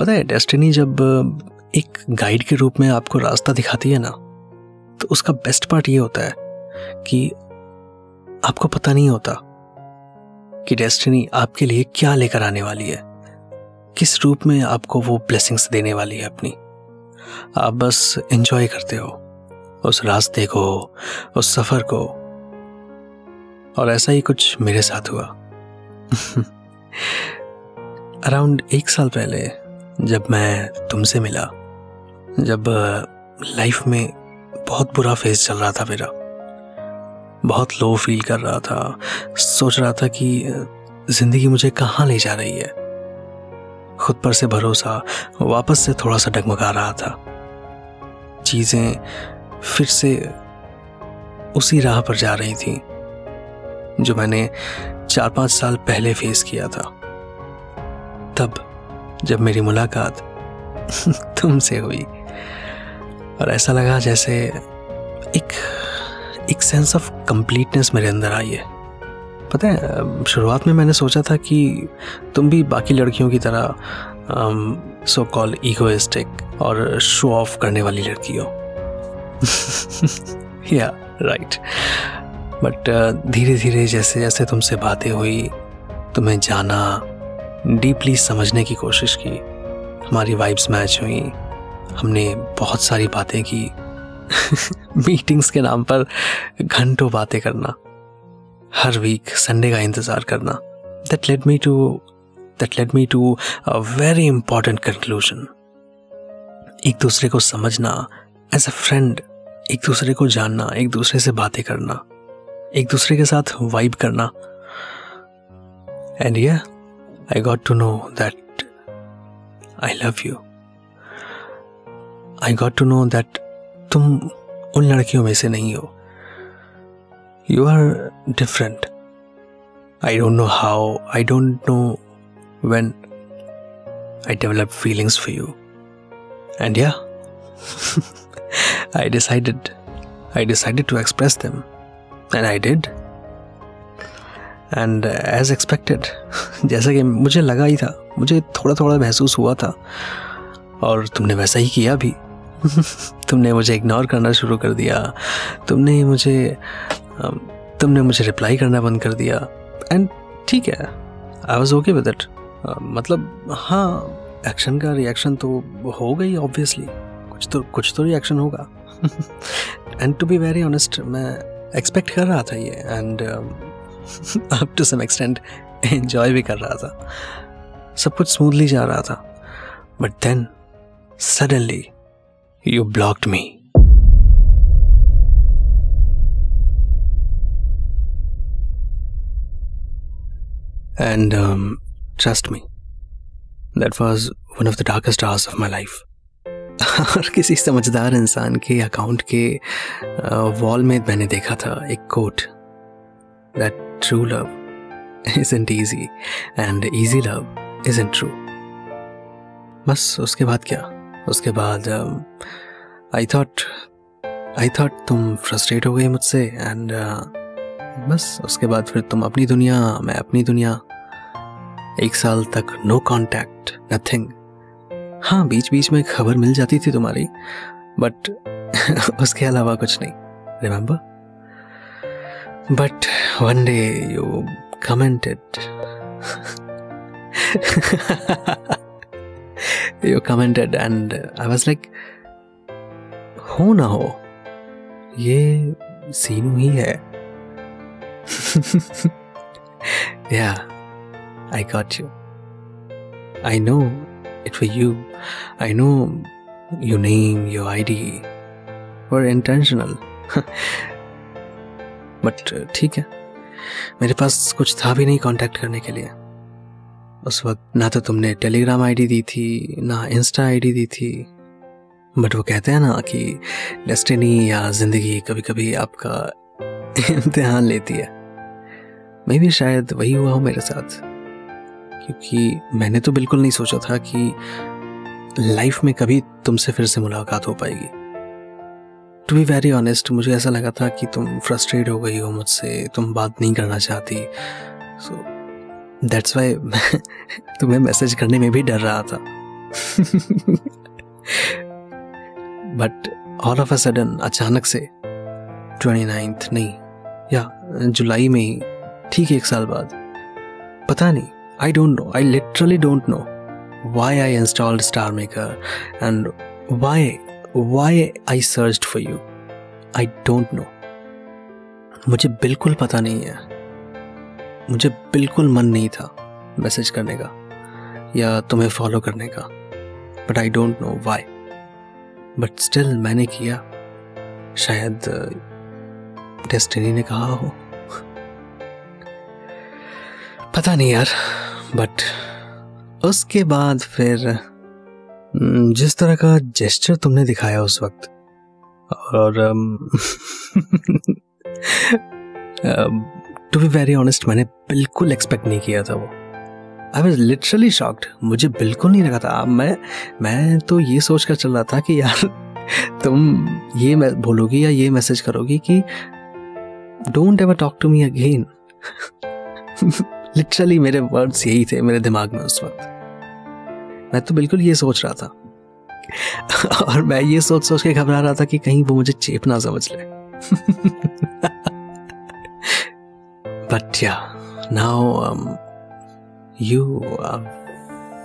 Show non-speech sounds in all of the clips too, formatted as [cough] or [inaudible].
पता है डेस्टिनी जब एक गाइड के रूप में आपको रास्ता दिखाती है ना तो उसका बेस्ट पार्ट ये होता है कि आपको पता नहीं होता कि डेस्टिनी आपके लिए क्या लेकर आने वाली है, किस रूप में आपको वो ब्लेसिंग्स देने वाली है अपनी। आप बस एंजॉय करते हो, उस रास्ते को, उस सफ़र को, और ऐसा ही कुछ मेरे साथ हुआ। [laughs] अराउंड एक साल पहले जब मैं तुमसे मिला, जब लाइफ में बहुत बुरा फ़ेज़ चल रहा था मेरा। बहुत लो फील कर रहा था। सोच रहा था कि ज़िंदगी मुझे कहाँ ले जा रही है? खुद पर से भरोसा, वापस से थोड़ा सा डगमगा रहा था। चीज़ें फिर से उसी राह पर जा रही थी, जो मैंने चार पाँच साल पहले फेस किया था। तब जब मेरी मुलाकात [laughs] तुमसे हुई। और ऐसा लगा जैसे एक एक सेंस ऑफ़ कंप्लीटनेस मेरे अंदर आई है। पता है, शुरुआत में मैंने सोचा था कि तुम भी बाकी लड़कियों की तरह सो कॉल ईगोइस्टिक और शो ऑफ़ करने वाली लड़की हो। [laughs] या राइट बट धीरे धीरे जैसे जैसे तुमसे बातें हुई, तुम्हें जाना डीपली समझने की कोशिश की। हमारी वाइब्स मैच हुई। हमने बहुत सारी बातें की। [laughs] मीटिंग्स के नाम पर घंटों बातें करना। हर वीक संडे का इंतज़ार करना। That led me to that led me to a very important conclusion एक दूसरे को समझना एज अ फ्रेंड एक दूसरे को जानना, एक दूसरे से बातें करना, एक दूसरे के साथ वाइब करना। एंड ये I got to know that I love you I got to know that तुम उन लड़कियों में से नहीं हो। You are different I don't know how I don't know when I develop feelings for you and yeah I decided I decided to express them. And I did. And as expected जैसा कि मुझे लगा ही था, मुझे थोड़ा थोड़ा महसूस हुआ था। और तुमने वैसा ही किया भी। [laughs] तुमने मुझे इग्नोर करना शुरू कर दिया। तुमने मुझे तुमने मुझे रिप्लाई करना बंद कर दिया। एंड ठीक है I was okay with it मतलब हाँ एक्शन का रिएक्शन तो हो गई ऑब्वियसली कुछ तो कुछ तो रिएक्शन होगा। And to be very honest मैं एक्सपेक्ट कर रहा था ये। And up to some extent enjoy भी कर रहा था। सब कुछ स्मूथली जा रहा था। But then suddenly you blocked me um, trust me, that was one of the darkest hours of my life. [laughs] और किसी समझदार इंसान के अकाउंट के वॉल में मैंने देखा था एक quote that is isn't easy and easy love is isn't true बस उसके बाद क्या? उसके बाद आई थॉट आई थॉट तुम फ्रस्ट्रेट हो गई मुझसे एंड uh, बस उसके बाद फिर तुम अपनी दुनिया मैं अपनी दुनिया। एक साल तक नो कांटेक्ट नथिंग हाँ बीच बीच में खबर मिल जाती थी तुम्हारी बट [laughs] उसके अलावा कुछ नहीं। Remember but one day you commented you commented and I was like हो ना हो ये सीनू ही है yeah I got you I know it was you I know your name your ID were intentional [laughs] But ठीक है। मेरे पास कुछ था भी नहीं कांटेक्ट करने के लिए। उस वक्त ना तो तुमने टेलीग्राम आईडी दी थी, ना इंस्टा आईडी दी थी। बट वो कहते हैं ना कि डेस्टिनी या ज़िंदगी कभी कभी आपका इम्तिहान लेती है। मैं भी शायद वही हुआ हूँ मेरे साथ। क्योंकि मैंने तो बिल्कुल नहीं सोचा था कि लाइफ में कभी तुमसे फिर से मुलाकात हो पाएगी। टू बी वेरी ऑनेस्ट मुझे ऐसा लगा था कि तुम फ्रस्ट्रेट हो गई हो मुझसे, तुम बात नहीं करना चाहती। सो दैट्स वाई तुम्हें मैसेज करने में भी डर रहा था। But all of a sudden अचानक से ट्वेंटी नाइन्थ नहीं, या, जुलाई में ही, ठीक एक साल बाद। पता नहीं I don't know I literally don't know why I installed StarMaker and why why I search for you I don't know मुझे बिल्कुल पता नहीं है। मुझे बिल्कुल मन नहीं था मैसेज करने का या तुम्हें फॉलो करने का। But I don't know why but still मैंने किया। शायद डेस्टिनी ने कहा हो। पता नहीं यार। बट उसके बाद फिर जिस तरह का जेस्चर तुमने दिखाया उस वक्त। और टू बी वेरी ऑनेस्ट मैंने बिल्कुल एक्सपेक्ट नहीं किया था वो। आई वॉज़ लिटरली शॉक्ड मुझे बिल्कुल नहीं लगा था। मैं मैं तो ये सोच कर चल रहा था कि यार, [laughs] तुम ये बोलोगी या ये मैसेज करोगी कि don't ever talk to me again literally मेरे वर्ड्स यही थे, मेरे दिमाग में उस वक्त। मैं तो बिल्कुल ये सोच रहा था। और मैं ये सोच सोच के घबरा रहा था कि कहीं वो मुझे चेप ना समझ ले। But yeah now you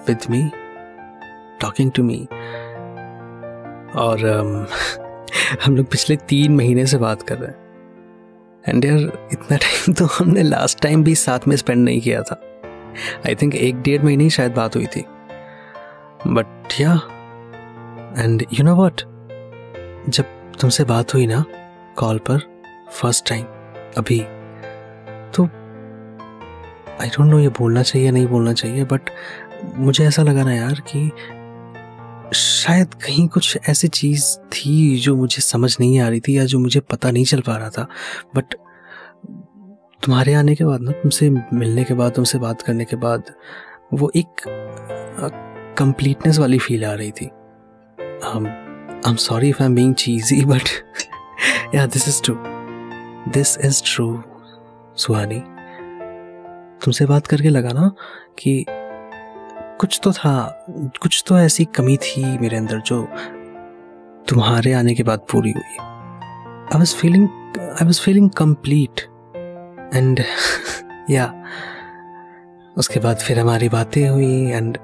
with me talking to me और um, हम लोग पिछले तीन महीने से बात कर रहे हैं। एंड यार इतना टाइम तो हमने लास्ट टाइम भी साथ में स्पेंड नहीं किया था। आई थिंक एक डेढ़ महीने ही शायद बात हुई थी। बट या एंड यू नो वॉट जब तुमसे बात हुई ना कॉल पर फ़र्स्ट टाइम अभी तो आई डोंट नो ये बोलना चाहिए नहीं बोलना चाहिए बट मुझे ऐसा लगा ना यार कि शायद कहीं कुछ ऐसी चीज़ थी जो मुझे समझ नहीं आ रही थी या जो मुझे पता नहीं चल पा रहा था। बट तुम्हारे आने के बाद ना, तुमसे मिलने के बाद, तुमसे बात करने के बाद, वो एक कंप्लीटनेस वाली फील आ रही थी। I am sorry if I am being cheesy but yeah this is true this is true Suhani तुमसे बात करके लगा ना कि कुछ तो था, कुछ तो ऐसी कमी थी मेरे अंदर जो तुम्हारे आने के बाद पूरी हुई। I was feeling I was feeling complete and yeah उसके बाद फिर हमारी बातें हुई एंड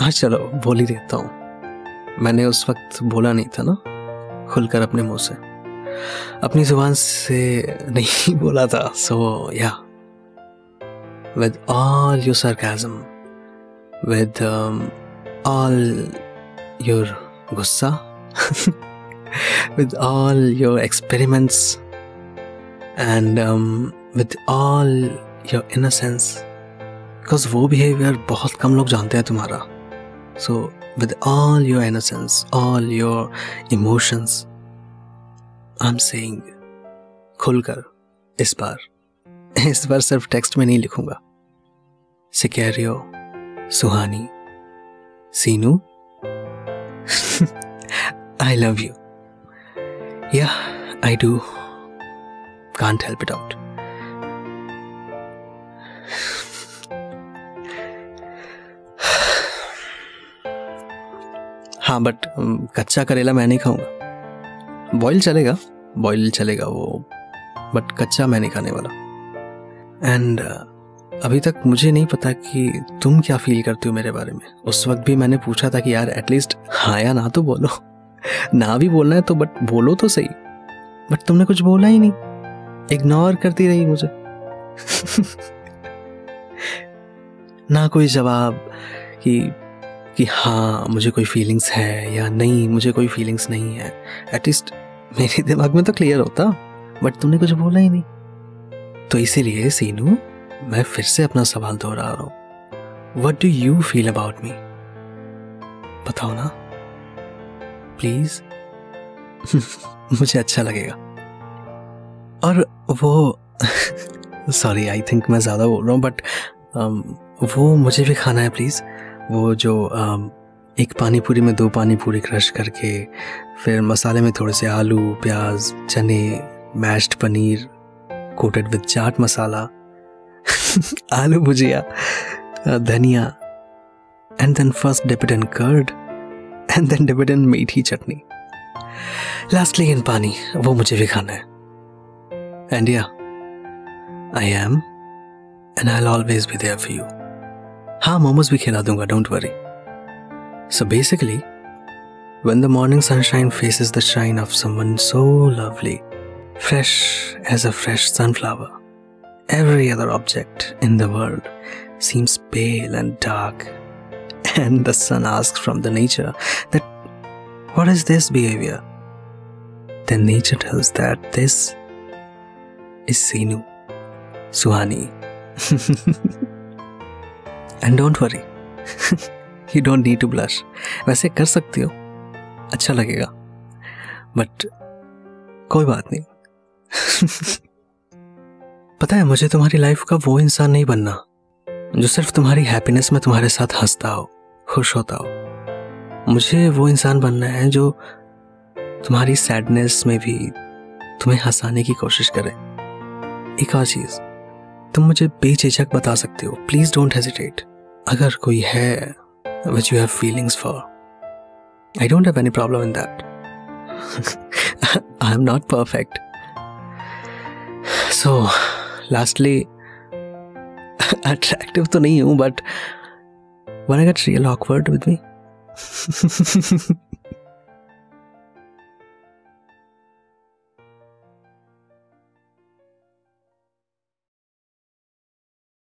हाँ चलो, बोल ही देता हूँ। मैंने उस वक्त बोला नहीं था ना, खुलकर अपने मुँह से। अपनी ज़ुबान से [laughs] नहीं बोला था so yeah with all your sarcasm with all your गुस्सा with all your experiments and with all your your innocence. वो बिहेवियर बहुत कम लोग जानते हैं तुम्हारा। So with all your innocence all your emotions I am saying खुलकर इस बार इस बार सिर्फ़ टेक्स्ट में नहीं लिखूँगा सिकेरियो सुहानी सीनू I love you yeah I do can't help it out हाँ बट कच्चा करेला मैं नहीं खाऊँगा। बॉईल चलेगा बॉईल चलेगा वो बट कच्चा मैं नहीं खाने वाला। एंड अभी तक मुझे नहीं पता कि तुम क्या फील करती हो मेरे बारे में। उस वक्त भी मैंने पूछा था कि यार एटलीस्ट हाँ या ना तो बोलो। [laughs] ना भी बोलना है तो बट बोलो तो सही। बट तुमने कुछ बोला ही नहीं। इग्नोर करती रही मुझे। [laughs] ना कोई जवाब कि कि हाँ मुझे कोई फीलिंग्स है या नहीं मुझे कोई फीलिंग्स नहीं है। एटलीस्ट मेरे दिमाग में तो क्लियर होता बट तुमने कुछ बोला ही नहीं। तो इसीलिए सीनू मैं फिर से अपना सवाल दोहरा रहा हूँ। What do you feel about me बताओ ना। प्लीज़ [laughs] मुझे अच्छा लगेगा। और वो सॉरी आई थिंक मैं ज़्यादा बोल रहा हूँ बट um, वो मुझे भी खाना है प्लीज़ वो जो एक पानी पूरी में दो पानी पूरी क्रश करके, फिर मसाले में थोड़े से आलू, प्याज, चने, mashed paneer, coated with chaat masala, [laughs] aloo bhujia dhania and then first dipped in curd and then dipped in meethi chutney. Lastly इन पानी, वो मुझे भी खाना है। And yeah I am and I always be there for you हाँ मोमोज भी खिला दूंगा don't worry. So basically, when the morning sunshine faces the shine of someone so lovely, fresh as a fresh sunflower, every other object in the world seems pale and dark. [laughs] And the sun asks from the nature that, What is this behavior? Then nature tells that this is Sinu, Suhani. [laughs] and don't worry you don't need to blush वैसे कर सकती हो। अच्छा लगेगा। But कोई बात नहीं। [laughs] पता है, मुझे तुम्हारी लाइफ का वो इंसान नहीं बनना। जो सिर्फ़ तुम्हारी हैप्पीनेस में तुम्हारे साथ हंसता हो, खुश होता हो। मुझे वो इंसान बनना है जो तुम्हारी सैडनेस में भी तुम्हें हंसाने की कोशिश करे। एक और चीज़। तुम मुझे बेझिझक बता सकते हो। प्लीज़ डोंट हेजिटेट अगर कोई है which you have feelings for I don't have any problem in that I am not perfect so lastly attractive तो नहीं हूँ but when I get real awkward with me